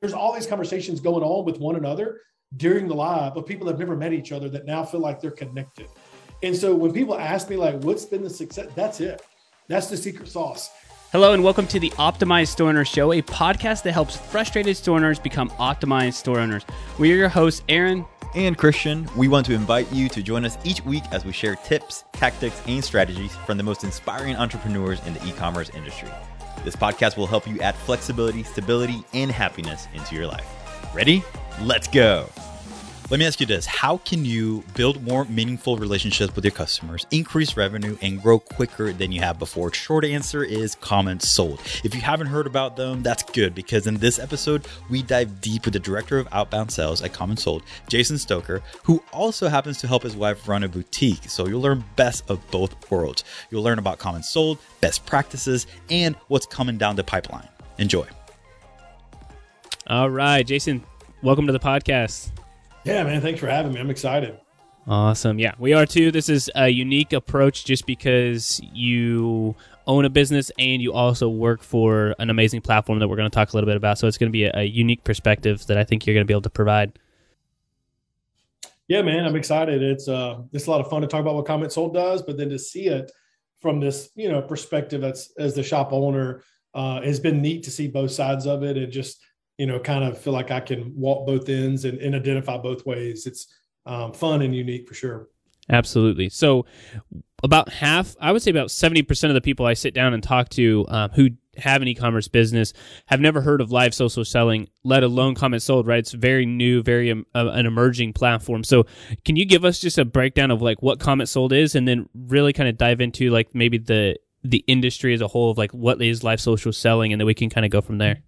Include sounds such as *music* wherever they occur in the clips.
there's all these conversations going on with one another during the live of people that have never met each other that now feel like they're connected. And so when people ask me like, what's been the success? That's it. That's the secret sauce. Hello and welcome to the Optimized Store Owner Show, a podcast that helps frustrated store owners become optimized store owners. We are your hosts, Aaron and Christian. We want to invite you to join us each week as we share tips, tactics, and strategies from the most inspiring entrepreneurs in the e-commerce industry. This podcast will help you add flexibility, stability, and happiness into your life. Ready? Let's go. Let me ask you this How can you build more meaningful relationships with your customers, increase revenue, and grow quicker than you have before? Short answer is Comment Sold. If you haven't heard about them, that's good because in this episode, we dive deep with the director of outbound sales at Comment Sold, Jason Stoker, who also happens to help his wife run a boutique. So you'll learn best of both worlds. You'll learn about Comment Sold, best practices, and what's coming down the pipeline. Enjoy. All right, Jason, welcome to the podcast. Yeah, man. Thanks for having me. I'm excited. Awesome. Yeah, we are too. This is a unique approach just because you own a business and you also work for an amazing platform that we're going to talk a little bit about. So it's going to be a, a unique perspective that I think you're going to be able to provide. Yeah, man, I'm excited. It's uh, it's a lot of fun to talk about what Comment Sold does, but then to see it from this, you know, perspective that's as the shop owner uh, has been neat to see both sides of it and just you know, kind of feel like I can walk both ends and, and identify both ways. It's um, fun and unique for sure. Absolutely. So, about half, I would say about 70% of the people I sit down and talk to um, who have an e-commerce business have never heard of live social selling let alone comment sold right it's very new very um, uh, an emerging platform so can you give us just a breakdown of like what comment sold is and then really kind of dive into like maybe the the industry as a whole of like what is live social selling and then we can kind of go from there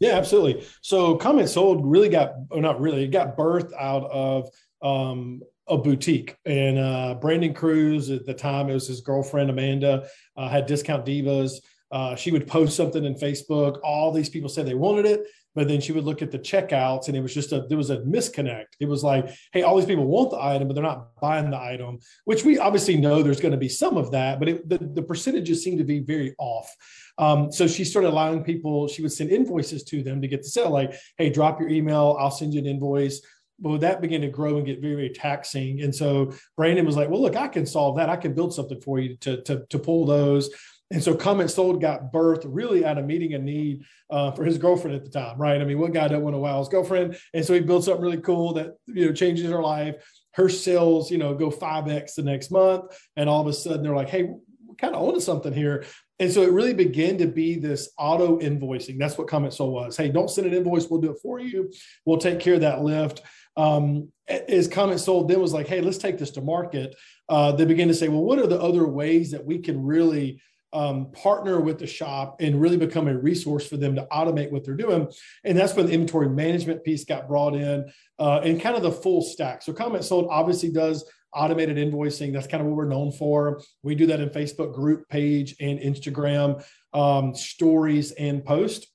yeah, absolutely. So Comment Sold really got, or not really, it got birthed out of um, a boutique. And uh, Brandon Cruz at the time, it was his girlfriend Amanda, uh, had Discount Divas. Uh, she would post something in Facebook. All these people said they wanted it, but then she would look at the checkouts and it was just a there was a misconnect. It was like, hey, all these people want the item, but they're not buying the item, which we obviously know there's going to be some of that, but it, the, the percentages seem to be very off. Um, so she started allowing people, she would send invoices to them to get the sale, like, hey, drop your email, I'll send you an invoice. But that began to grow and get very, very taxing. And so Brandon was like, well, look, I can solve that. I can build something for you to, to, to pull those. And so Comment Sold got birthed really out of meeting a need uh, for his girlfriend at the time, right? I mean, what guy doesn't want to wow his girlfriend? And so he built something really cool that, you know, changes her life. Her sales, you know, go 5X the next month. And all of a sudden they're like, hey, we're kind of onto something here. And so it really began to be this auto invoicing. That's what Comment Sold was. Hey, don't send an invoice. We'll do it for you. We'll take care of that lift. Um, as Comment Sold then was like, hey, let's take this to market. Uh, they began to say, well, what are the other ways that we can really um, partner with the shop and really become a resource for them to automate what they're doing. And that's when the inventory management piece got brought in uh, and kind of the full stack. So Comment Sold obviously does automated invoicing. That's kind of what we're known for. We do that in Facebook group page and Instagram um, stories and post.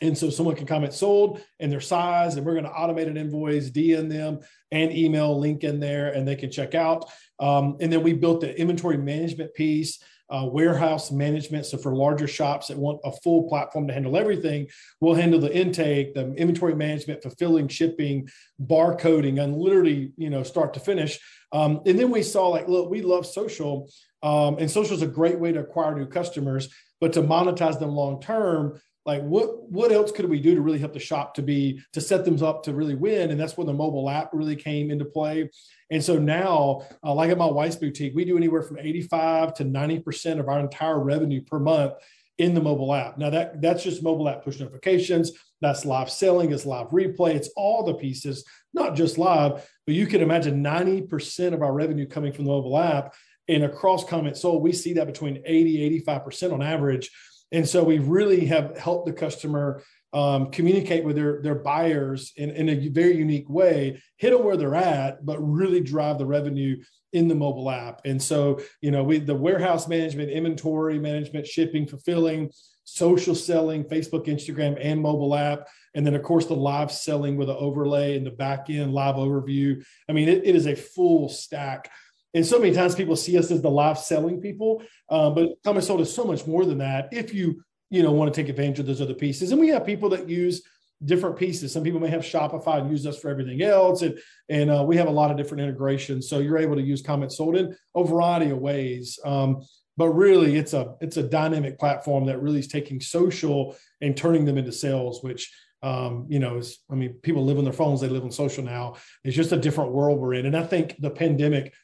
And so someone can comment sold and their size, and we're going to automate an invoice, DM them, and email link in there, and they can check out. Um, and then we built the inventory management piece uh, warehouse management. So for larger shops that want a full platform to handle everything, we'll handle the intake, the inventory management, fulfilling, shipping, barcoding, and literally, you know, start to finish. Um, and then we saw like, look, we love social, um, and social is a great way to acquire new customers, but to monetize them long term, like what what else could we do to really help the shop to be to set them up to really win? And that's when the mobile app really came into play. And so now uh, like at my wife's boutique we do anywhere from 85 to 90 percent of our entire revenue per month in the mobile app. Now that that's just mobile app push notifications. That's live selling. It's live replay. It's all the pieces not just live but you can imagine 90 percent of our revenue coming from the mobile app. And across comment sold we see that between 80 85 percent on average and so we really have helped the customer um, communicate with their, their buyers in, in a very unique way, hit them where they're at, but really drive the revenue in the mobile app. And so, you know, we the warehouse management, inventory management, shipping, fulfilling, social selling, Facebook, Instagram, and mobile app. And then, of course, the live selling with an overlay and the back end live overview. I mean, it, it is a full stack and so many times people see us as the live selling people, um, but Comment Sold is so much more than that. If you you know want to take advantage of those other pieces, and we have people that use different pieces. Some people may have Shopify and use us for everything else, and and uh, we have a lot of different integrations. So you're able to use Comment Sold in a variety of ways. Um, but really, it's a it's a dynamic platform that really is taking social and turning them into sales, which um, you know is I mean, people live on their phones, they live on social now. It's just a different world we're in, and I think the pandemic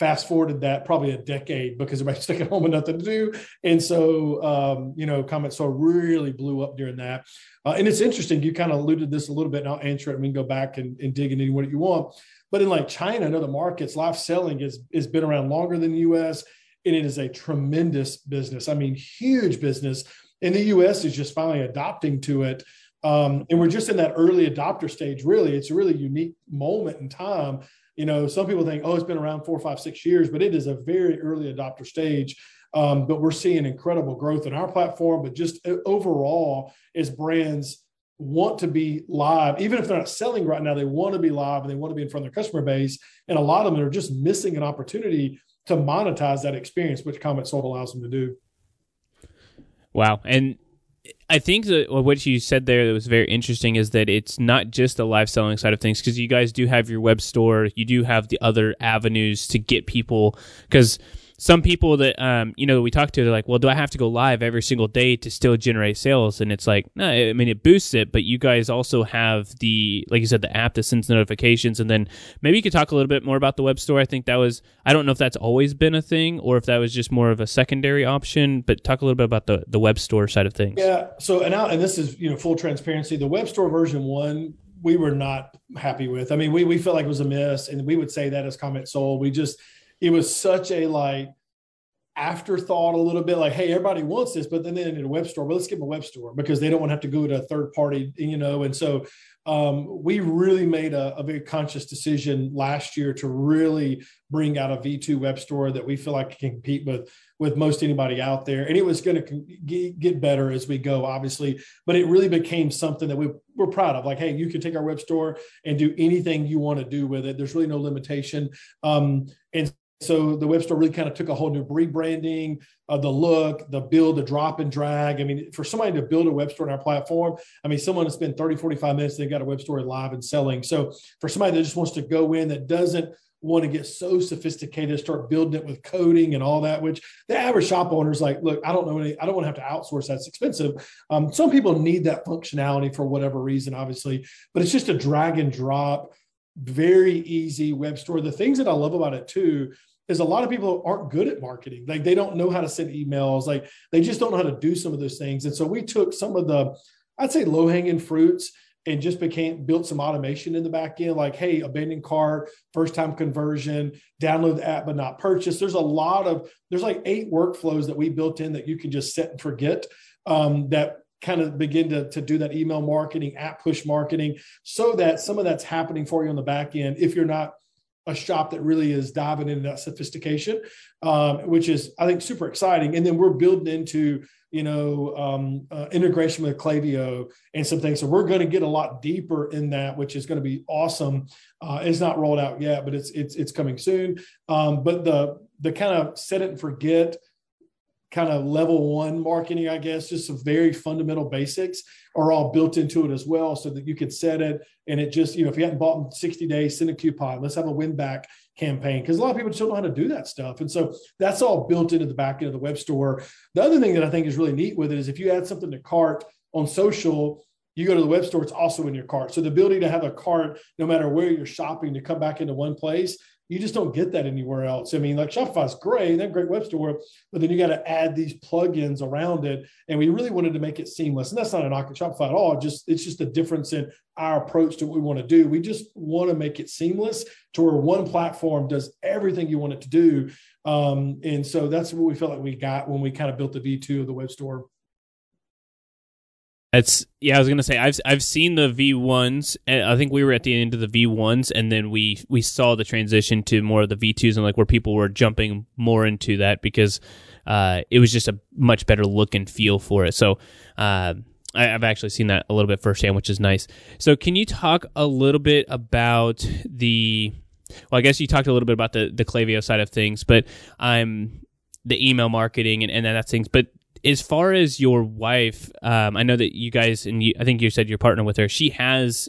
fast forwarded that probably a decade because everybody's *laughs* stuck at home with nothing to do. And so, um, you know, Comment Sold really blew up during that. Uh, and it's interesting, you kind of alluded this a little bit, and I'll answer it. and we can go back and, and dig into what you want. But in like China and other markets, live selling has, has been around longer than the US, and it is a tremendous business. I mean, huge business. And the US is just finally adopting to it. Um, and we're just in that early adopter stage, really. It's a really unique moment in time you know, some people think, oh, it's been around four, five, six years, but it is a very early adopter stage. Um, but we're seeing incredible growth in our platform. But just uh, overall, as brands want to be live, even if they're not selling right now, they want to be live and they want to be in front of their customer base. And a lot of them are just missing an opportunity to monetize that experience, which Comment Sold allows them to do. Wow. And I think that what you said there that was very interesting is that it's not just the live selling side of things because you guys do have your web store, you do have the other avenues to get people because some people that um, you know we talk to they're like well do i have to go live every single day to still generate sales? And it's like no i mean it boosts it but you guys also have the like you said the app that sends notifications. And then maybe you could talk a little bit more about the web store. I think that was i don't know if that's always been a thing or if that was just more of a secondary option but talk a little bit about the, the web store side of things. Yeah. So and now and this is you know full transparency. The web store version one we were not happy with. I mean we, we felt like it was a miss and we would say that as comment sold we just it was such a like afterthought a little bit like hey everybody wants this but then they need a web store. Well let's give them a web store because they don't want to have to go to a third party you know? And so um, we really made a, a, very conscious decision last year to really bring out a v2 web store that we feel like can compete with with most anybody out there. And it was going to get better as we go obviously but it really became something that we, we're proud of. Like hey you can take our web store and do anything you want to do with it. There's really no limitation. Um, and so the web store really kind of took a whole new rebranding of the look, the build, the drop and drag. I mean, for somebody to build a web store on our platform, I mean, someone to spend 30, 45 minutes, they've got a web store live and selling. So for somebody that just wants to go in that doesn't want to get so sophisticated, start building it with coding and all that, which the average shop owner is like, look, I don't know any, I don't want to have to outsource. That's expensive. Um, some people need that functionality for whatever reason, obviously, but it's just a drag and drop, very easy web store. The things that I love about it too is a lot of people aren't good at marketing. Like they don't know how to send emails. Like they just don't know how to do some of those things. And so we took some of the, I'd say low hanging fruits and just became built some automation in the back end like hey abandoned cart first time conversion download the app but not purchase there's a lot of there's like eight workflows that we built in that you can just set and forget um, that kind of begin to, to do that email marketing app push marketing so that some of that's happening for you on the back end if you're not a shop that really is diving into that sophistication, um, which is I think super exciting. And then we're building into you know um, uh, integration with Klaviyo and some things. So we're going to get a lot deeper in that, which is going to be awesome. Uh, it's not rolled out yet, but it's it's it's coming soon. Um, but the the kind of set it and forget kind of level one marketing, I guess, just some very fundamental basics are all built into it as well so that you could set it and it just, you know, if you hadn't bought in 60 days, send a coupon, let's have a win back campaign because a lot of people just don't know how to do that stuff. And so that's all built into the back end of the web store. The other thing that I think is really neat with it is if you add something to cart on social, you go to the web store, it's also in your cart. So the ability to have a cart, no matter where you're shopping, to come back into one place you just don't get that anywhere else. I mean, like Shopify's great, they're great web store, but then you got to add these plugins around it. And we really wanted to make it seamless. And that's not a knock at Shopify at all. Just it's just a difference in our approach to what we want to do. We just want to make it seamless to where one platform does everything you want it to do. Um, and so that's what we felt like we got when we kind of built the V2 of the web store. It's yeah. I was gonna say I've I've seen the V ones. And I think we were at the end of the V ones, and then we we saw the transition to more of the V twos, and like where people were jumping more into that because uh, it was just a much better look and feel for it. So uh, I, have actually seen that a little bit firsthand, which is nice. So can you talk a little bit about the? Well, I guess you talked a little bit about the the Klaviyo side of things, but I'm the email marketing and and that things, but as far as your wife, um, I know that you guys and you, I think you said you're partner with her. She has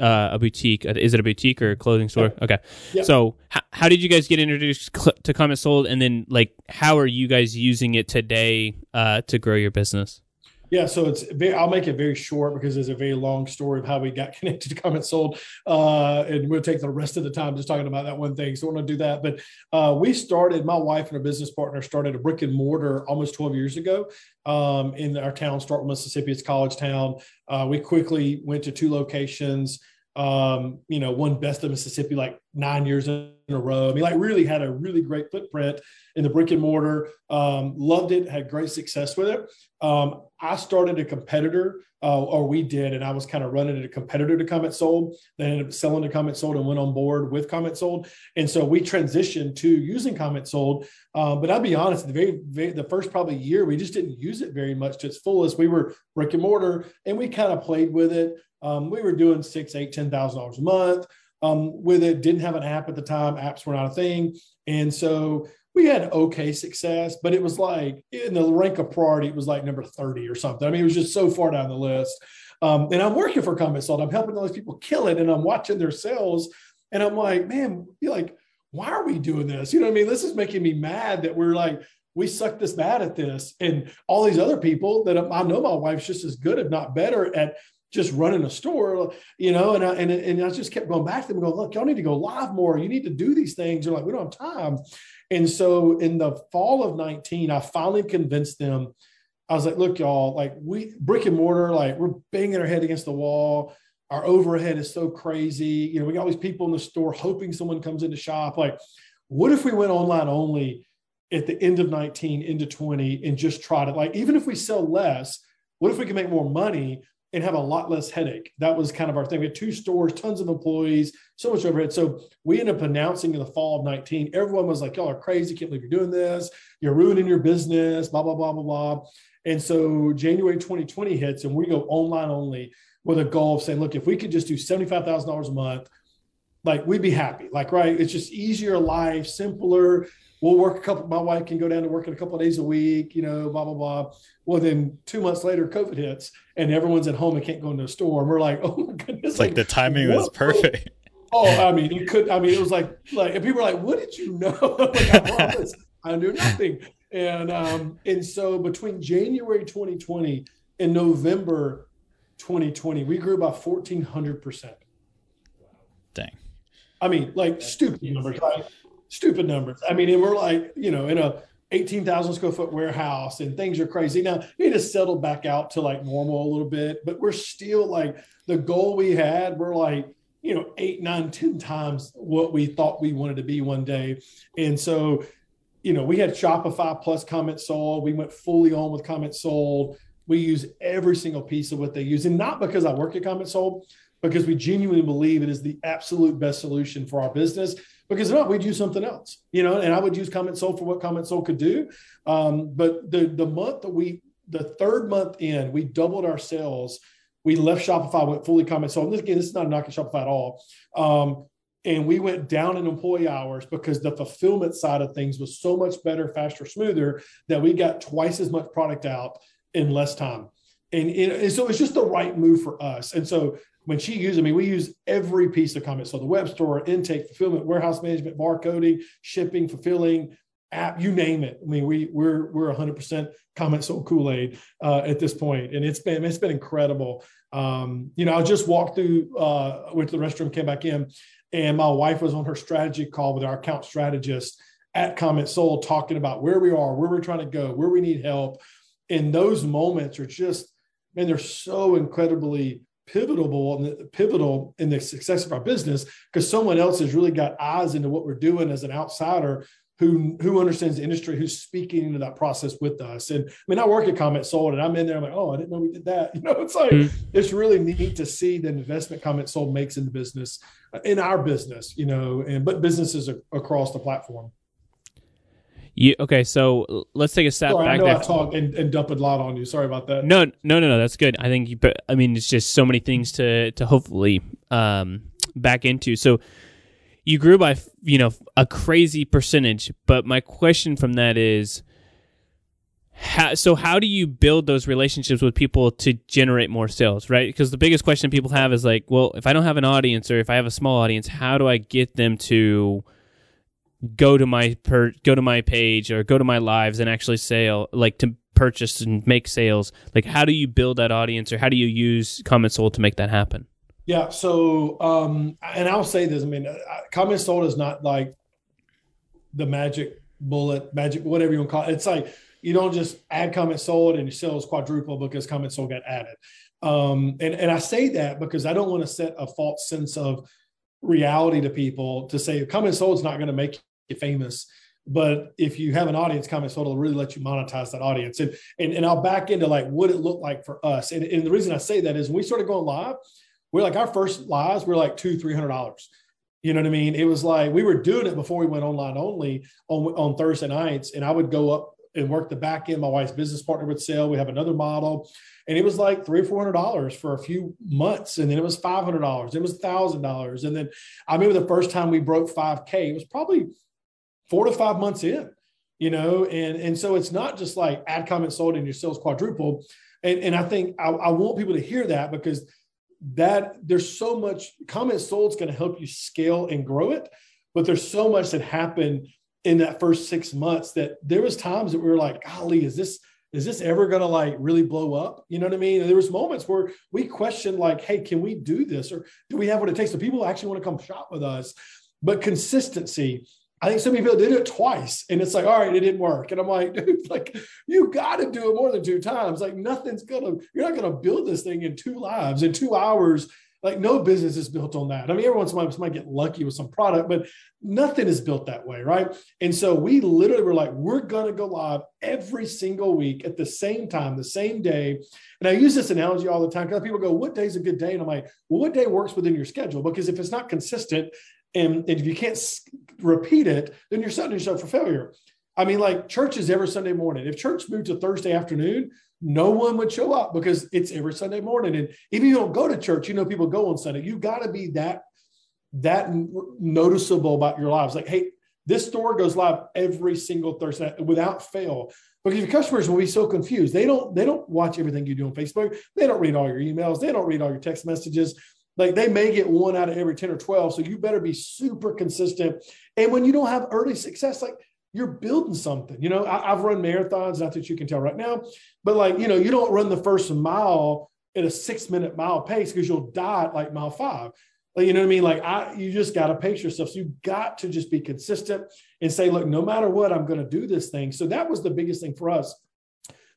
uh, a boutique. Uh, is it a boutique or a clothing store? Yeah. Okay. Yeah. So, h- how did you guys get introduced cl- to Comment Sold, and then like how are you guys using it today uh, to grow your business? Yeah, so it's very, I'll make it very short because there's a very long story of how we got *laughs* connected to Comment Sold, uh, and we'll take the rest of the time just talking about that one thing. So we're going to do that. But uh, we started, my wife and her business partner started a brick and mortar almost 12 years ago um, in our town, Starkville, Mississippi. It's college town. Uh, we quickly went to two locations. Um, you know, one best of Mississippi, like nine years in a row. I mean, like really had a really great footprint in the brick and mortar. Um, loved it, had great success with it. Um, I started a competitor, uh, or we did, and I was kind of running a competitor to Comment Sold. Then ended up selling to Comment Sold and went on board with Comment Sold. And so we transitioned to using Comment Sold. Um, but I'll be honest, the very, very the first probably year we just didn't use it very much to its fullest. We were brick and mortar, and we kind of played with it. Um, we were doing six, eight, ten thousand dollars a month um, with it. Didn't have an app at the time. Apps were not a thing, and so we had okay success. But it was like in the rank of priority, it was like number thirty or something. I mean, it was just so far down the list. Um, and I'm working for Sold. I'm helping all these people kill it, and I'm watching their sales, and I'm like, man, you're like, why are we doing this? You know what I mean? This is making me mad that we're like we suck this bad at this, and all these other people that I know my wife's just as good, if not better, at just running a store, you know, and I, and, and I just kept going back to them going, look, y'all need to go live more. You need to do these things. They're like, we don't have time. And so in the fall of 19, I finally convinced them. I was like, look, y'all, like we brick and mortar, like we're banging our head against the wall. Our overhead is so crazy. You know, we got all these people in the store hoping someone comes into shop. Like, what if we went online only at the end of 19 into 20 and just tried it? Like, even if we sell less, what if we can make more money and have a lot less headache. That was kind of our thing. We had two stores, tons of employees, so much overhead. So we ended up announcing in the fall of 19, everyone was like, y'all are crazy. Can't believe you're doing this. You're ruining your business, blah, blah, blah, blah, blah. And so January 2020 hits and we go online only with a goal of saying, look, if we could just do $75,000 a month, like we'd be happy. Like, right. It's just easier life, simpler we'll work a couple my wife can go down to work in a couple of days a week you know blah blah blah. Well then two months later covid hits and everyone's at home and can't go into a store. And we're like *laughs* oh my goodness. It's like, like the timing was perfect. Oh i mean you could i mean it was like like and people were like what did you know? *laughs* Like, I, I knew nothing. And um and so between january 2020 and november 2020 we grew by 1400 percent. Dang. I mean like stupid numbers stupid numbers. I mean, and we're like, you know, in a 18,000 square foot warehouse and things are crazy. Now, it has settled back out to like normal a little bit, but we're still like the goal we had, we're like, you know, eight, nine, ten times what we thought we wanted to be one day. And so, you know, we had Shopify plus Comment Sold. We went fully on with Comment Sold. We use every single piece of what they use. And not because I work at Comment Sold, because we genuinely believe it is the absolute best solution for our business because if not, we'd use something else, you know, and I would use Comment Sold for what Comment Sold could do. Um, but the the month that we, the third month in, we doubled our sales. We left Shopify, went fully Comment Sold. And this, again, this is not knocking Shopify at all. Um, and we went down in employee hours because the fulfillment side of things was so much better, faster, smoother that we got twice as much product out in less time. And, and so it's just the right move for us. And so when she uses, I mean, we use every piece of comment. So the web store, intake, fulfillment, warehouse management, barcoding, shipping, fulfilling, app, you name it. I mean, we we're we're 100% comment sold Kool Aid uh, at this point, and it's been it's been incredible. Um, you know, I just walked through, uh, went to the restroom, came back in, and my wife was on her strategy call with our account strategist at Comment Sold, talking about where we are, where we're trying to go, where we need help. And those moments are just, man, they're so incredibly pivotal and pivotal in the success of our business because someone else has really got eyes into what we're doing as an outsider who who understands the industry who's speaking into that process with us. And i mean i work at comment sold and i'm in there i'm like oh i didn't know we did that. *laughs* You know it's like mm-hmm. it's really neat to see the investment comment sold makes in the business in our business you know and but businesses across the platform you, okay, so let's take a step Sorry, back. I know there. I talked and, and dumped a lot on you. Sorry about that. No, no, no, no. That's good. I think you. I mean, it's just so many things to to hopefully um, back into. So you grew by you know a crazy percentage, but my question from that is, how, so how do you build those relationships with people to generate more sales right because the biggest question people have is like well if i don't have an audience or if i have a small audience how do i get them to go to my per go to my page or go to my lives and actually sale like to purchase and make sales. Like how do you build that audience or how do you use comment sold to make that happen? Yeah so um and i'll say this i mean uh, comment sold is not like the magic bullet magic whatever you want to call it. It's like you don't just add comment sold and your sales quadruple because comment sold got added. Um and and i say that because i don't want to set a false sense of reality to people to say comment sold is not going to make famous. But if you have an audience comment, so it'll really let you monetize that audience. And, and, and I'll back into like what it looked like for us. And, and the reason I say that is when we started going live, we're like our first lives, we're like two, three hundred dollars. You know what I mean? It was like we were doing it before we went online only on, on Thursday nights. And I would go up and work the back end. My wife's business partner would sell. We have another model. And it was like three or four hundred dollars for a few months. And then it was five hundred dollars. It was thousand dollars. And then I remember the first time we broke 5K, it was probably four to five months in, you know, and and so it's not just like add comment sold and your sales quadruple. And, and I think I, I want people to hear that because that there's so much comment sold is going to help you scale and grow it, but there's so much that happened in that first six months that there was times that we were like, golly, is this is this ever going to like really blow up? You know what I mean? And there was moments where we questioned like, hey, can we do this or do we have what it takes? So people actually want to come shop with us. But consistency I think some people did it twice and it's like, all right, it didn't work. And I'm like, *laughs* dude, like you got to do it more than two times. Like nothing's gonna, you're not gonna build this thing in two lives, in two hours. Like no business is built on that. I mean, every once in a while, somebody get lucky with some product, but nothing is built that way, right? And so we literally were like, we're gonna go live every single week at the same time, the same day. And I use this analogy all the time because people go, "What day is a good day?" And I'm like, "Well, what day works within your schedule?" Because if it's not consistent, and, if you can't repeat it, then you're setting yourself for failure. I mean, like church is every Sunday morning. If church moved to Thursday afternoon, no one would show up because it's every Sunday morning. And even if you don't go to church, you know people go on Sunday. You got to be that that noticeable about your lives. Like, hey, this store goes live every single Thursday without fail. Because your customers will be so confused. They don't they don't watch everything you do on Facebook. They don't read all your emails. They don't read all your text messages. Like they may get one out of every 10 or 12. So you better be super consistent. And when you don't have early success, like you're building something. You know, I, have run marathons, not that you can tell right now, but like, you know, you don't run the first mile at a six minute mile pace because you'll die at like mile five. Like, you know what I mean? Like I you just got to pace yourself. So you got to just be consistent and say, look, no matter what, I'm going to do this thing. So that was the biggest thing for us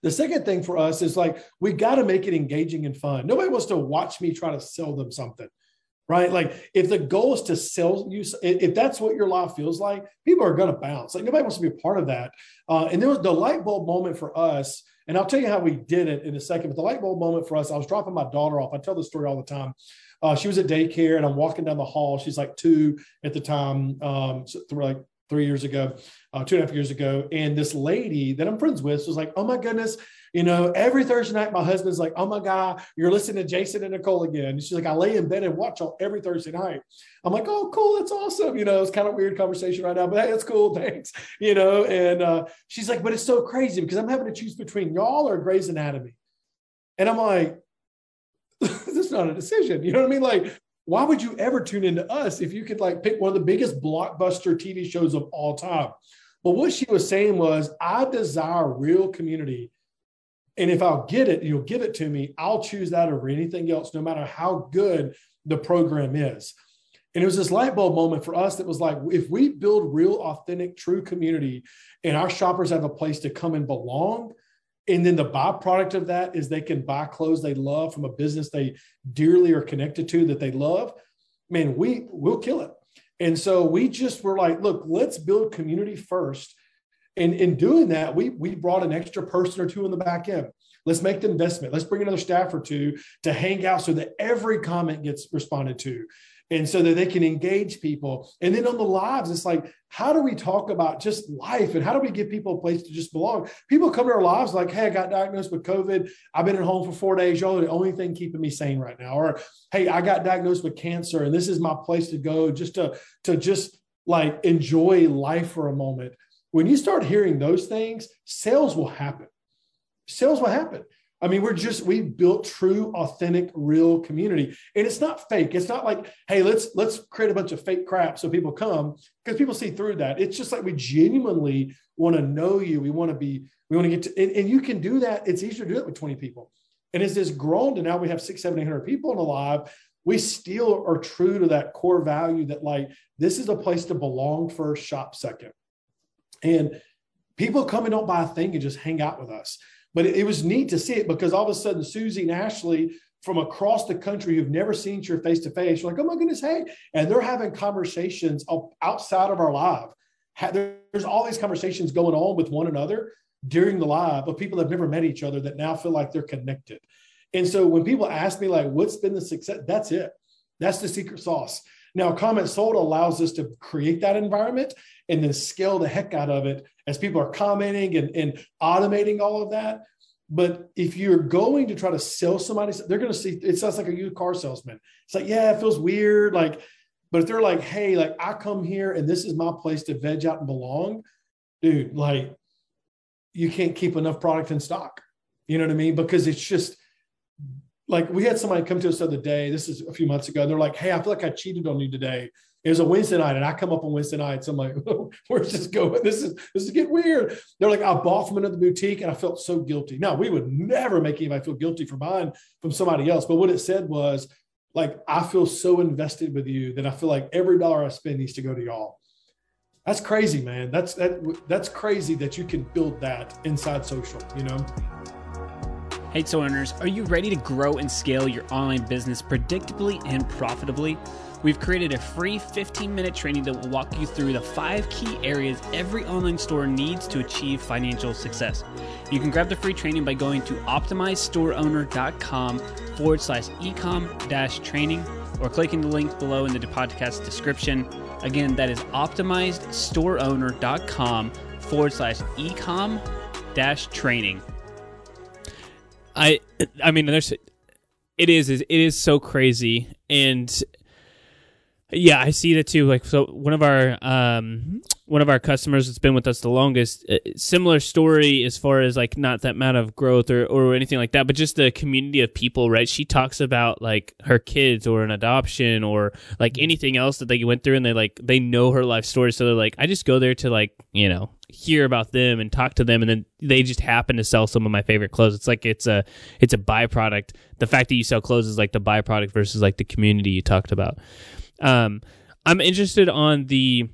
the second thing for us is like, we got to make it engaging and fun. Nobody wants to watch me try to sell them something, right? Like, if the goal is to sell you, if that's what your life feels like, people are going to bounce. Like, nobody wants to be a part of that. Uh, and there was the light bulb moment for us. And I'll tell you how we did it in a second. But the light bulb moment for us, I was dropping my daughter off. I tell this story all the time. Uh, she was at daycare and I'm walking down the hall. She's like two at the time. Um, so like three years ago, uh, two and a half years ago. And this lady that I'm friends with was like, oh my goodness, you know, every Thursday night, my husband's like, oh my God, you're listening to Jason and Nicole again. And she's like, I lay in bed and watch all every Thursday night. I'm like, oh, cool. That's awesome. You know, it's kind of weird conversation right now, but hey, it's cool. *laughs* Thanks. You know, and uh, she's like, but it's so crazy because I'm having to choose between y'all or Grey's Anatomy. And I'm like, *laughs* this is not a decision. You know what I mean? Like, why would you ever tune into us if you could like pick one of the biggest blockbuster TV shows of all time? But what she was saying was, I desire real community. And if I'll get it, you'll give it to me, I'll choose that over anything else, no matter how good the program is. And it was this light bulb moment for us that was like, if we build real, authentic, true community and our shoppers have a place to come and belong, and then the byproduct of that is they can buy clothes they love from a business they dearly are connected to that they love. Man, we will kill it. And so we just were like, look, let's build community first. And in doing that, we we brought an extra person or two in the back end. Let's make the investment. Let's bring another staff or two to hang out so that every comment gets responded to and so that they can engage people. And then on the lives, it's like, how do we talk about just life and how do we give people a place to just belong? People come to our lives like, hey, I got diagnosed with COVID. I've been at home for four days. Y'all are the only thing keeping me sane right now. Or, hey, I got diagnosed with cancer and this is my place to go just to, to just like enjoy life for a moment. When you start hearing those things, sales will happen. sales will happen. I mean, we're just we built true, authentic, real community, and it's not fake. It's not like, hey, let's let's create a bunch of fake crap so people come because people see through that. It's just like we genuinely want to know you. We want to be. We want to get to, and, and you can do that. It's easier to do it with twenty people. And as this grown to now we have six, seven, eight hundred people in a live, we still are true to that core value that like this is a place to belong first, shop second. And people come and don't buy a thing and just hang out with us. But it, it was neat to see it because all of a sudden Susie and Ashley from across the country who've never seen you face to face, like, oh my goodness, hey. And they're having conversations outside of our live. There's all these conversations going on with one another during the live of people that have never met each other that now feel like they're connected. And so when people ask me, like, what's been the success? That's it. That's the secret sauce. Now, Comment Sold allows us to create that environment and then scale the heck out of it as people are commenting and, and automating all of that. But if you're going to try to sell somebody, they're going to see it sounds like a used car salesman. It's like, yeah, it feels weird. Like, but if they're like, hey, like I come here and this is my place to veg out and belong, dude, like you can't keep enough product in stock. You know what I mean? Because it's just like we had somebody come to us the other day. This is a few months ago. And they're like, hey, I feel like I cheated on you today. It was a Wednesday night, and I come up on Wednesday nights. I'm like, *laughs* where's this going? This is this is getting weird. They're like, I bought from another boutique, and I felt so guilty. Now we would never make anybody feel guilty for buying from somebody else. But what it said was, like, I feel so invested with you that I feel like every dollar I spend needs to go to y'all. That's crazy, man. That's that that's crazy that you can build that inside social. You know. Hey, so owners, are you ready to grow and scale your online business predictably and profitably? We've created a free 15 minute training that will walk you through the five key areas every online store needs to achieve financial success. You can grab the free training by going to optimizestoreowner.com forward slash ecom dash training or clicking the link below in the podcast description. Again, that is optimizestoreowner.com forward slash ecom dash training. I I mean there's it is it is so crazy and yeah, I see that too. Like, so one of our um, one of our customers that's been with us the longest, uh, similar story as far as like not that amount of growth or or anything like that, but just the community of people. Right? She talks about like her kids or an adoption or like anything else that they went through, and they like they know her life story. So they're like, I just go there to like you know hear about them and talk to them, and then they just happen to sell some of my favorite clothes. It's like it's a it's a byproduct. The fact that you sell clothes is like the byproduct versus like the community you talked about. Um, I'm interested on the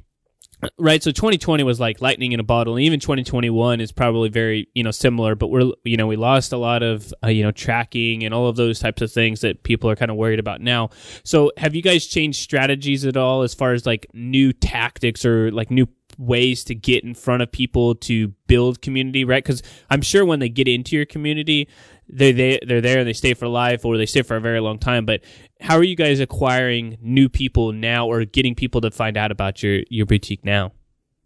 right so 2020 was like lightning in a bottle and even 2021 is probably very you know similar but we're you know we lost a lot of uh, you know tracking and all of those types of things that people are kind of worried about now so have you guys changed strategies at all as far as like new tactics or like new ways to get in front of people to build community right because i'm sure when they get into your community they they they're there and they stay for life or they stay for a very long time. But how are you guys acquiring new people now or getting people to find out about your your boutique now?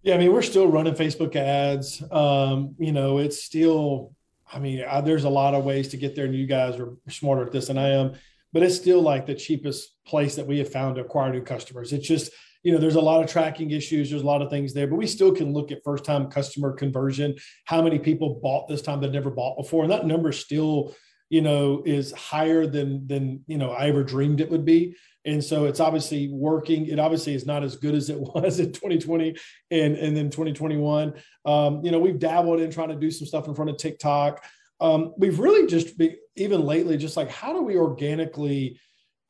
Yeah, I mean, we're still running Facebook ads. Um, you know, it's still, I mean, I, there's a lot of ways to get there, and you guys are smarter at this than I am, but it's still like the cheapest place that we have found to acquire new customers. It's just, you know, there's a lot of tracking issues. There's a lot of things there, but we still can look at first time customer conversion. How many people bought this time that never bought before? And that number still, you know, is higher than, than, you know, I ever dreamed it would be. And so it's obviously working. It obviously is not as good as it *laughs* was in 2020 and, and then 2021. Um, you know, we've dabbled in trying to do some stuff in front of TikTok. Um, we've really just be, even lately, just like, how do we organically,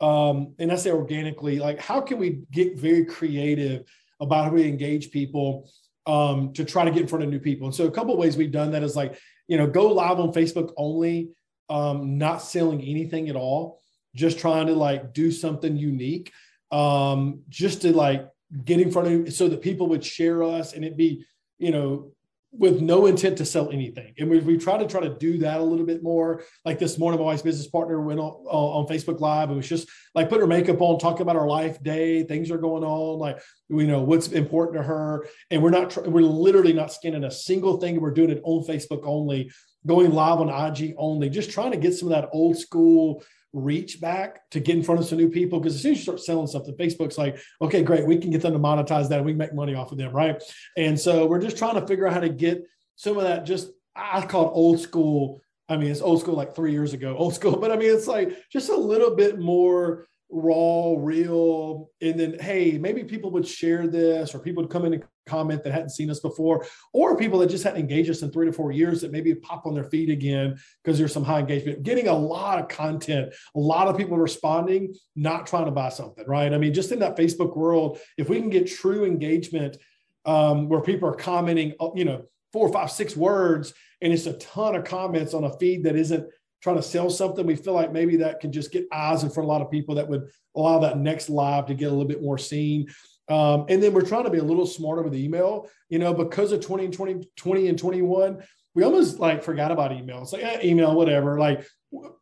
um, and I say organically, like how can we get very creative about how we engage people um, to try to get in front of new people? And so a couple ways we've done that is like, you know, go live on Facebook only, um, not selling anything at all, just trying to like do something unique, um, just to like get in front of so that people would share us and it be, you know, with no intent to sell anything. And we, we try to try to do that a little bit more. Like this morning, my wife's business partner went on, on Facebook Live and was just like put her makeup on, talking about her life day, things are going on, like, you know, what's important to her. And we're not, we're literally not scanning a single thing. We're doing it on Facebook only, going live on IG only, just trying to get some of that old school reach back to get in front of some new people. Because as soon as you start selling something, Facebook's like, okay, great, we can get them to monetize that. we can make money off of them, right? And so we're just trying to figure out how to get some of that just I call it old school I mean, it's old school like three years ago, old school, *laughs* but I mean, it's like just a little bit more raw, real. And then, hey, maybe people would share this or people would come in and comment that hadn't seen us before, or people that just hadn't engaged us in three to four years that maybe pop on their feed again because there's some high engagement. Getting a lot of content, a lot of people responding, not trying to buy something, right? I mean, just in that Facebook world, if we can get true engagement um, where people are commenting, uh, you know, four, five, six words, and it's a ton of comments on a feed that isn't trying to sell something, we feel like maybe that can just get eyes in front of a lot of people that would allow that next live to get a little bit more seen. Um, and then we're trying to be a little smarter with email, you know, because of 20 and 20, 20 and 21, we almost like forgot about email. It's like eh, email, whatever. Like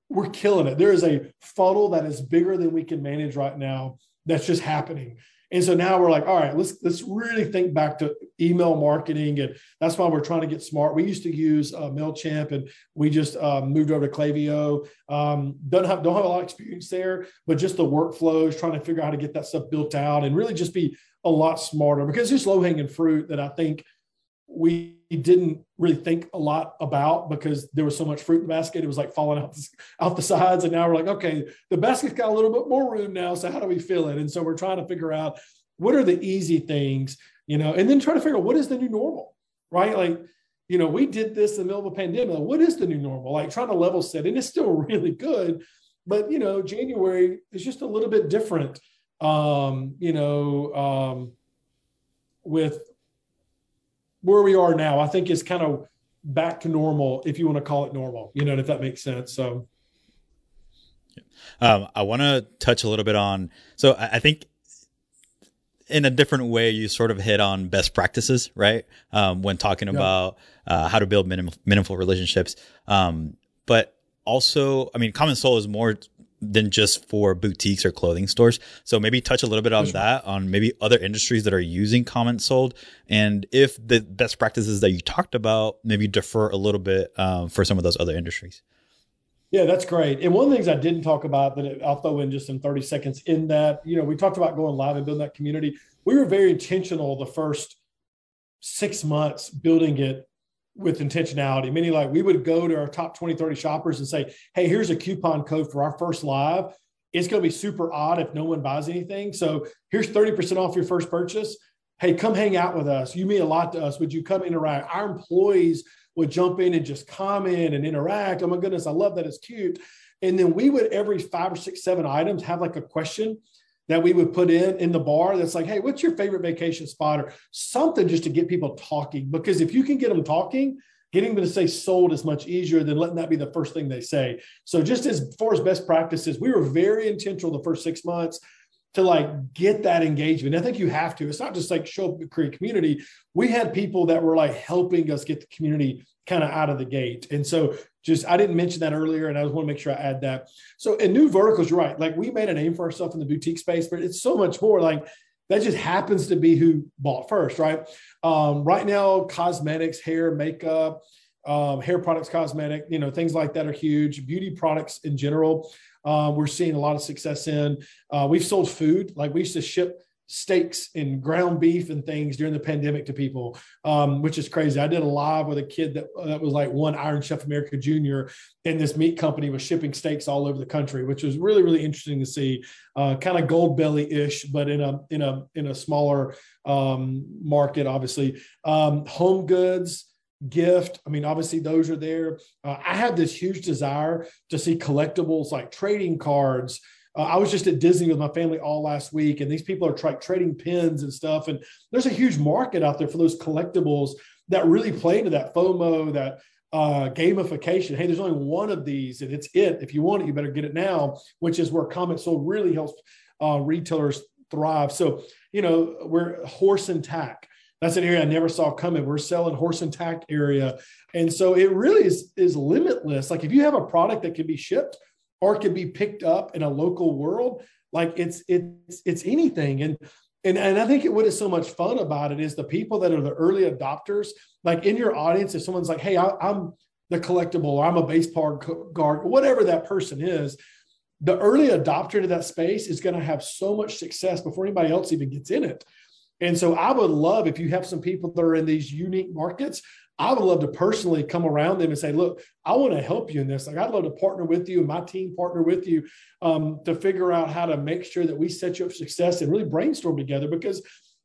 we're killing it. There is a funnel that is bigger than we can manage right now. That's just happening. And so now we're like, all right, let's let's really think back to email marketing, and that's why we're trying to get smart. We used to use uh, Mailchimp, and we just um, moved over to Klaviyo. Um, don't have don't have a lot of experience there, but just the workflows, trying to figure out how to get that stuff built out, and really just be a lot smarter because there's low hanging fruit that I think we didn't really think a lot about because there was so much fruit in the basket. It was like falling *laughs* out the, out the sides. And now we're like, okay, the basket's got a little bit more room now. So how do we fill it? And so we're trying to figure out what are the easy things, you know, and then try to figure out what is the new normal, right? Like, you know, we did this in the middle of a pandemic. What is the new normal? Like trying to level set, and it's still *laughs* really good, but you know, January is just a little bit different. Um, you know, um, with where we are now, I think is kind of back to normal, if you want to call it normal, you know, if that makes sense. So, um, I want to touch a little bit on, so I, I, think in a different way, you sort of hit on best practices, right? Um, when talking yeah. about uh, how to build meaningful relationships. Um, but also, I mean, Comment Sold is more than just for boutiques or clothing stores. So maybe touch a little bit on sure. that, on maybe other industries that are using comment sold, and if the best practices that you talked about maybe defer a little bit um, for some of those other industries. Yeah, that's great. And one of the things I didn't talk about that I'll throw in just in 30 seconds in that, you know, we talked about going live and building that community. We were very intentional the first six months building it with intentionality, meaning like we would go to our top 20, 30 shoppers and say, hey, here's a coupon code for our first live. It's going to be super odd if no one buys anything. So here's 30% off your first purchase. Hey, come hang out with us. You mean a lot to us. Would you come interact? Our employees would jump in and just comment and interact. Oh my goodness, I love that. It's cute. And then we would every five or six, seven items have like a question that we would put in in the bar that's like, hey, what's your favorite vacation spot or something just to get people talking? Because if you can get them talking, getting them to say sold is much easier than letting that be the first thing they say. So just as far as best practices, we were very intentional the first six months to like get that engagement. I think you have to. It's not just like show up, create community. We had people that were like helping us get the community kind of out of the gate. And so just I didn't mention that earlier, and I just want to make sure I add that. So in new verticals, you're right. Like we made a name for ourselves in the boutique space, but it's so much more. Like that just happens to be who bought first, right? Um, right now, cosmetics, hair, makeup, um, hair products, cosmetic, you know, things like that are huge. Beauty products in general, uh, we're seeing a lot of success in. Uh, we've sold food, like we used to ship steaks and ground beef and things during the pandemic to people, um, which is crazy. I did a live with a kid that, uh, that was like one Iron Chef America Junior, and this meat company was shipping steaks all over the country, which was really really interesting to see. Uh, kind of Goldbelly ish, but in a in a in a smaller um, market, obviously. Um, home goods gift. I mean, obviously those are there. Uh, I have this huge desire to see collectibles like trading cards, uh, I was just at Disney with my family all last week, and these people are tra- trading pins and stuff. And there's a huge market out there for those collectibles that really play to that FOMO, that uh, gamification. Hey, there's only one of these, and it's it. If you want it, you better get it now. Which is where Comment Sold really helps uh, retailers thrive. So you know, we're horse and tack. That's an area I never saw coming. We're selling horse and tack area, and so it really is is limitless. Like if you have a product that can be shipped or can be picked up in a local world. Like it's it's it's anything. And and and I think it, what is so much fun about it is the people that are the early adopters. Like in your audience, if someone's like, "Hey, I, am the collectible," I'm a baseball guard, whatever that person is, the early adopter to that space is going to have so much success before anybody else even gets in it. And so I would love if you have some people that are in these unique markets. I would love to personally come around them and say, look, I want to help you in this. Like, I'd love to partner with you and my team partner with you um, to figure out how to make sure that we set you up for success and really brainstorm together because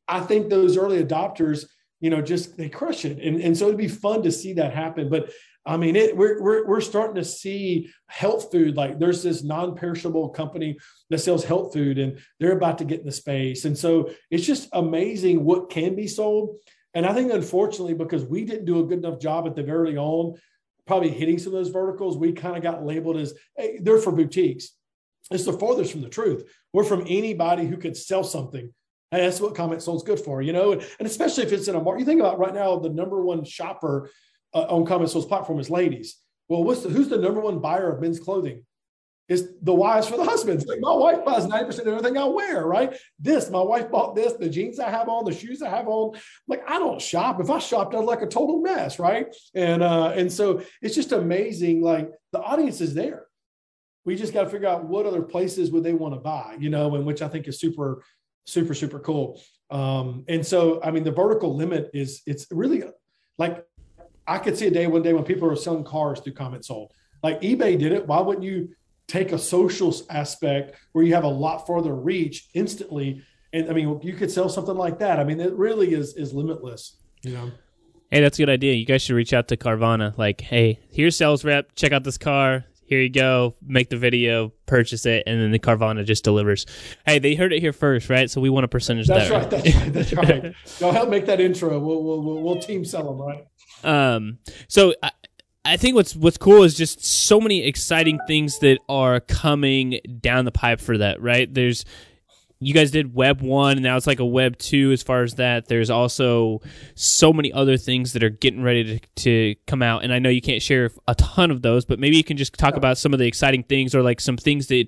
I think those early adopters, you know, just they crush it. And, and so it'd be fun to see that happen. But I mean, it, we're, we're, we're starting to see health food. Like there's this non-perishable company that sells health food and they're about to get in the space. And so it's just amazing what can be sold. And I think, unfortunately, because we didn't do a good enough job at the very on, probably hitting some of those verticals, we kind of got labeled as hey, they're for boutiques. It's the farthest from the truth. We're from anybody who could sell something. Hey, that's what Comment Sold's good for, you know, and, and especially if it's in a market. You think about right now, the number one shopper uh, on Comment Sold's platform is ladies. Well, what's the, who's the number one buyer of men's clothing? is the wives for the husbands. Like my wife buys 90% of everything I wear, right? This, my wife bought this, the jeans I have on, the shoes I have on. Like I don't shop. If I shopped, I'd like a total mess, right? And uh, and so it's just amazing. Like the audience is there. We just got to figure out what other places would they want to buy, you know, and which I think is super, super, super cool. Um, and so I mean the vertical limit is it's really like I could see a day one day when people are selling cars through Comment Sold. Like eBay did it. Why wouldn't you take a social aspect where you have a lot further reach instantly. And I mean, you could sell something like that. I mean, it really is is limitless. You know. Hey, that's a good idea. You guys should reach out to Carvana. Like, hey, here's sales rep. Check out this car. Here you go. Make the video, purchase it, and then the Carvana just delivers. Hey, they heard it here first, right? So we want a percentage. That's there. right. That's right. That's right. *laughs* Go help make that intro. We'll we'll we'll, we'll team sell them, right? Um. So I think what's what's cool is just so many exciting things that are coming down the pipe for that, right? There's you guys did web 1 and now it's like a web 2 as far as that. There's also so many other things that are getting ready to, to come out and I know you can't share a ton of those, but maybe you can just talk about some of the exciting things or like some things that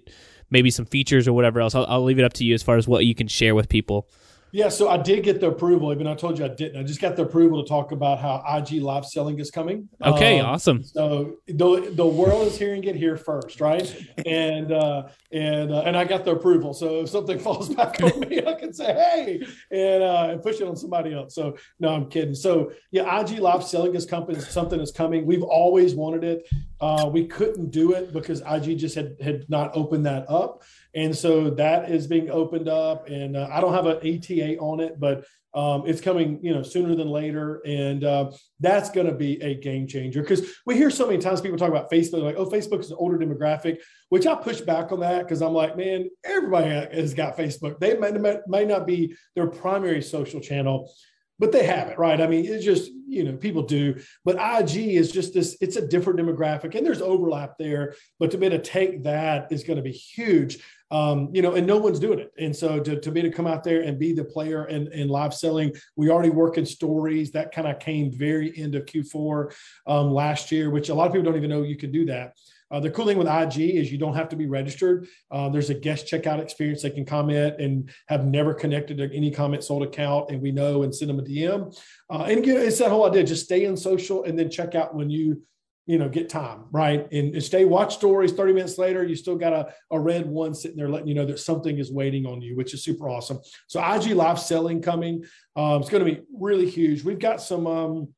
maybe some features or whatever else. I'll, I'll leave it up to you as far as what you can share with people. Yeah, so I did get the approval. Even I told you I didn't. I just got the approval to talk about how IG live selling is coming. Okay, um, awesome. So the the world is hearing it here first, right? And uh, and uh, and I got the approval. So if something *laughs* falls back on me, I can say hey and uh, and push it on somebody else. So no, I'm kidding. So yeah, IG live selling is coming. Something is coming. We've always wanted it. Uh, we couldn't do it because IG just had had not opened that up. And so that is being opened up, and uh, I don't have an ETA on it, but um, it's coming, you know, sooner than later, and uh, that's going to be a game changer. Because we hear so many times people talk about Facebook, like, "Oh, Facebook is an older demographic," which I push back on that because I'm like, man, everybody has got Facebook. They may, may not be their primary social channel, but they have it, right? I mean, it's just, you know, people do. But IG is just this, it's a different demographic and there's overlap there. But to be able to take that is going to be huge um, you know, and no one's doing it. And so to, to be to come out there and be the player in, in live selling, we already work in stories that kind of came very end of Q4 um, last year, which a lot of people don't even know you can do that. Uh, the cool thing with IG is you don't have to be registered. Uh, there's a guest checkout experience. They can comment and have never connected to any Comment Sold account, and we know and send them a DM. Uh, and again, it's that whole idea: just stay in social and then check out when you you know, get time, right? And, and, stay, watch stories. 30 minutes later, you still got a, a red one sitting there letting you know that something is waiting on you, which is super awesome. So IG live selling coming. Um, it's going to be really huge. We've got some um,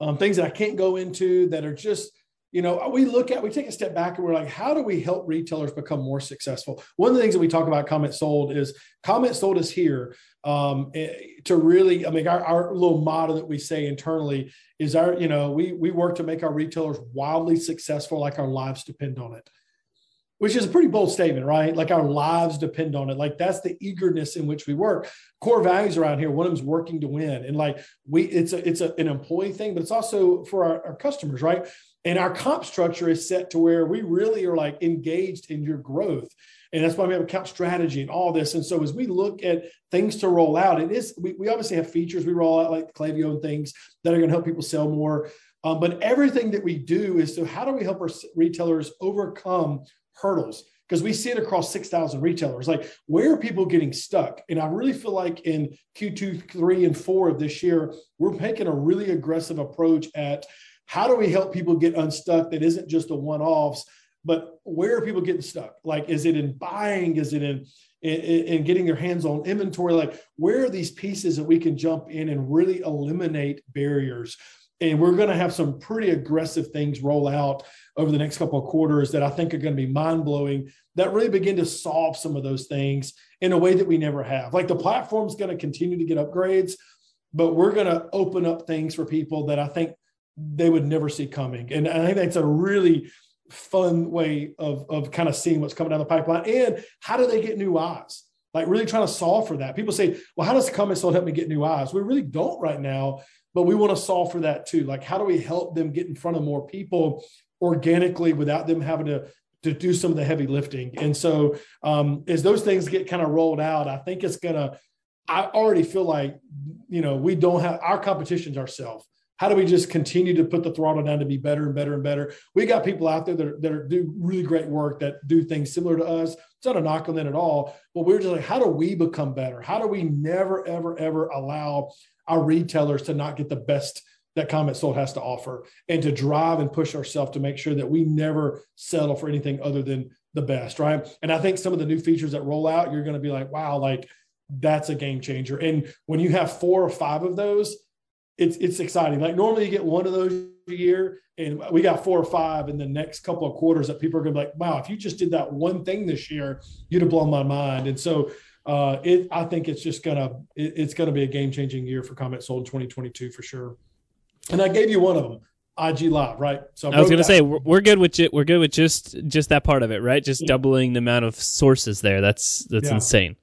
um, things that I can't go into that are just, you know, we look at, we take a step back and we're like, how do we help retailers become more successful? One of the things that we talk about Comment Sold is Comment Sold is here um, eh, to really, I mean, our, our little motto that we say internally is our, you know, we, we work to make our retailers wildly successful, like our lives depend on it, which is a pretty bold statement, right? Like our lives depend on it. Like that's the eagerness in which we work. Core values around here, one of them is working to win. And like we, it's a, it's a, an employee thing, but it's also for our, our customers, right? And our comp structure is set to where we really are like engaged in your growth. And that's why we have account strategy and all this. And so as we look at things to roll out, it is we, we obviously have features we roll out like Klaviyo and things that are going to help people sell more. Um, but everything that we do is so how do we help our retailers overcome hurdles? Because we see it across 6,000 retailers. Like, where are people getting stuck? And I really feel like in Q2, three, and four of this year, we're taking a really aggressive approach at how do we help people get unstuck that isn't just a one offs, but where are people getting stuck? Like, is it in buying? Is it in, in, in getting their hands on inventory? Like, where are these pieces that we can jump in and really eliminate barriers? and we're going to have some pretty aggressive things roll out over the next couple of quarters that I think are going to be mind blowing that really begin to solve some of those things in a way that we never have. Like the platform's going to continue to get upgrades, but we're going to open up things for people that I think they would never see coming. And I think that's a really fun way of, of kind of seeing what's coming down the pipeline. And how do they get new eyes? Like really trying to solve for that. People say, well, how does Comment Sold help me get new eyes? We really don't right now, but we want to solve for that too. Like, how do we help them get in front of more people organically without them having to to do some of the heavy lifting. And so um, as those things get kind of rolled out, I think it's gonna. I already feel like you know we don't have our competitions ourselves. How do we just continue to put the throttle down to be better and better and better? We got people out there that, are, that are, do really great work that do things similar to us. It's not a knock on them at all, but we're just like, how do we become better? How do we never, ever, ever allow our retailers to not get the best that Comment Sold has to offer and to drive and push ourselves to make sure that we never settle for anything other than the best, right? And I think some of the new features that roll out, you're going to be like, wow, like that's a game changer. And when you have four or five of those, it's it's exciting. Like normally you get one of those a year, and we got four or five in the next couple of quarters that people are going to be like, wow, if you just did that one thing this year, you'd have blown my mind. And so uh, it, I think it's just gonna it, it's gonna be a game changing year for Comment Sold in 2022 for sure. And I gave you one of them. IG Live, right? So I, was going to say we're, we're, good with it. We're good with just just that part of it, right? Just yeah. doubling the amount of sources there. That's that's yeah. insane.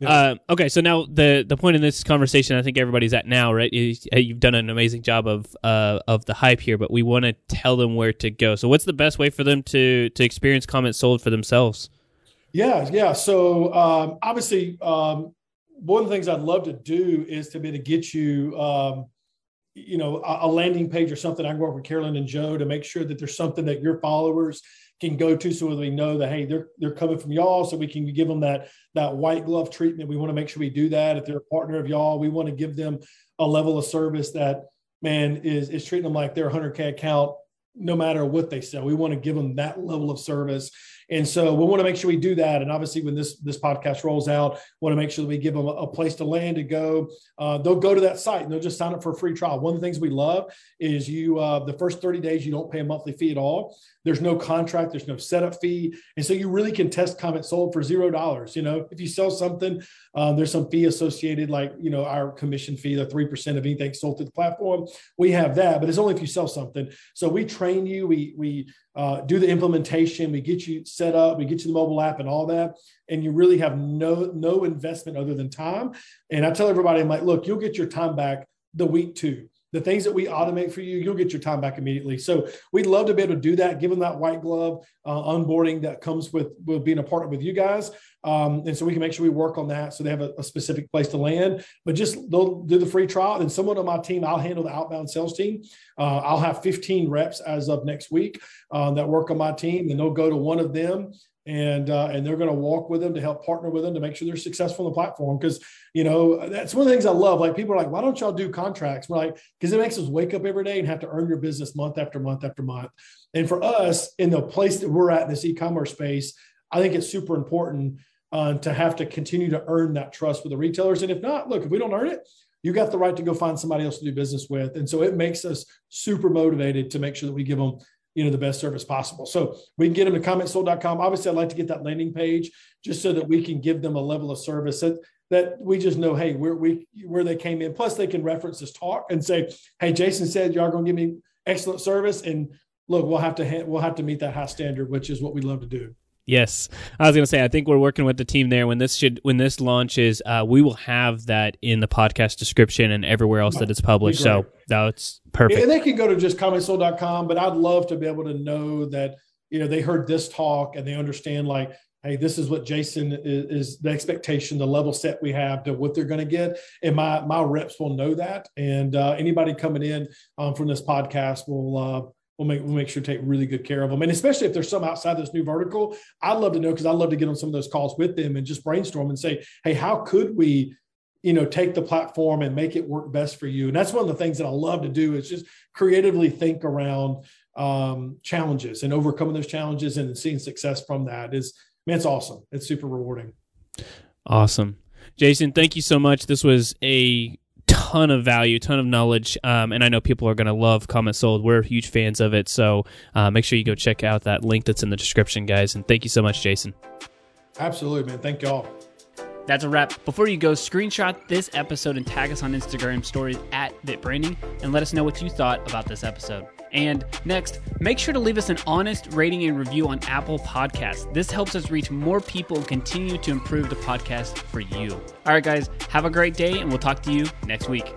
Yeah. Uh, okay, so now the the point in this conversation, I think everybody's at now, right? Is, you've done an amazing job of uh, of the hype here, but we want to tell them where to go. So, what's the best way for them to to experience Comment Sold for themselves? Yeah, yeah. So um, obviously, um, one of the things I'd love to do is to be able to get you. Um, you know a, landing page or something i can work with carolyn and joe to make sure that there's something that your followers can go to so we know that hey they're they're coming from y'all. So we can give them that that white glove treatment. We want to make sure we do that. If they're a partner of y'all we want to give them a level of service that man is is treating them like their 100k account no matter what they sell. We want to give them that level of service and so we want to make sure we do that. And obviously, when this this podcast rolls out, want to make sure that we give them a, a place to land to go. Uh, they'll go to that site and they'll just sign up for a free trial. One of the things we love is you uh, the first 30 days you don't pay a monthly fee at all. There's no contract, there's no setup fee, and so you really can test Comment Sold for zero dollars. You know, if you sell something, um, there's some fee associated, like you know our commission fee, the three percent of anything sold to the platform. We have that, but it's only if you sell something. So we train you, we we uh, do the implementation, we get you set up, we get you the mobile app and all that, and you really have no no investment other than time. And I tell everybody, I'm like, look, you'll get your time back the week two the things that we automate for you, you'll get your time back immediately. So we'd love to be able to do that, given that white glove uh, onboarding that comes with, with being a partner with you guys. Um, and so we can make sure we work on that so they have a, a, specific place to land. But just they'll do the free trial. And someone on my team, I'll handle the outbound sales team. Uh, I'll have 15 reps as of next week uh, that work on my team, and they'll go to one of them and uh, and they're going to walk with them to help partner with them to make sure they're successful on the platform. Because you know that's one of the things I love. Like people are like, why don't y'all do contracts? We're like, because it makes us wake up every day and have to earn your business month after month after month. And for us, in the place that we're at in this e-commerce space, I think it's super important uh, to have to continue to earn that trust with the retailers. And if not, look, if we don't earn it, you got the right to go find somebody else to do business with. And so it makes us super motivated to make sure that we give them you know the best service possible. So we can get them to commentsold.com obviously i'd like to get that landing page just so that we can give them a level of service that that we just know hey where we where they came in. Plus they can reference this talk and say hey jason said y'all going to give me excellent service. And look we'll have to ha- we'll have to meet that high standard which is what we love to do Yes, I was going to say I think we're working with the team there. When this should when this launches, uh, we will have that in the podcast description and everywhere else that it's published. So that's perfect. And they can go to just commentsold.com, but I'd love to be able to know that you know they heard this talk and they understand like hey, this is what Jason is, is, the expectation, the level set we have to what they're going to get, and my my reps will know that, and uh, anybody coming in um, from this podcast will uh, we'll make we'll make sure to take really good care of them. And especially if there's some outside this new vertical, I'd love to know because I'd love to get on some of those calls with them and just brainstorm and say, hey, how could we, you know, take the platform and make it work best for you? And that's one of the things that I love to do is just creatively think around um, challenges and overcoming those challenges and seeing success from that is man, it's awesome. It's super rewarding. Awesome. Jason, thank you so much. This was a ton of value, ton of knowledge, um, and I know people are going to love Comment Sold. We're huge fans of it, so uh, make sure you go check out that link that's in the description, guys. And thank you so much, Jason. Absolutely, man. Thank y'all. That's a wrap. Before you go, screenshot this episode and tag us on Instagram stories at BitBranding and let us know what you thought about this episode. And next, make sure to leave us an honest rating and review on Apple Podcasts. This helps us reach more people and continue to improve the podcast for you. All right, guys, have a great day, and we'll talk to you next week.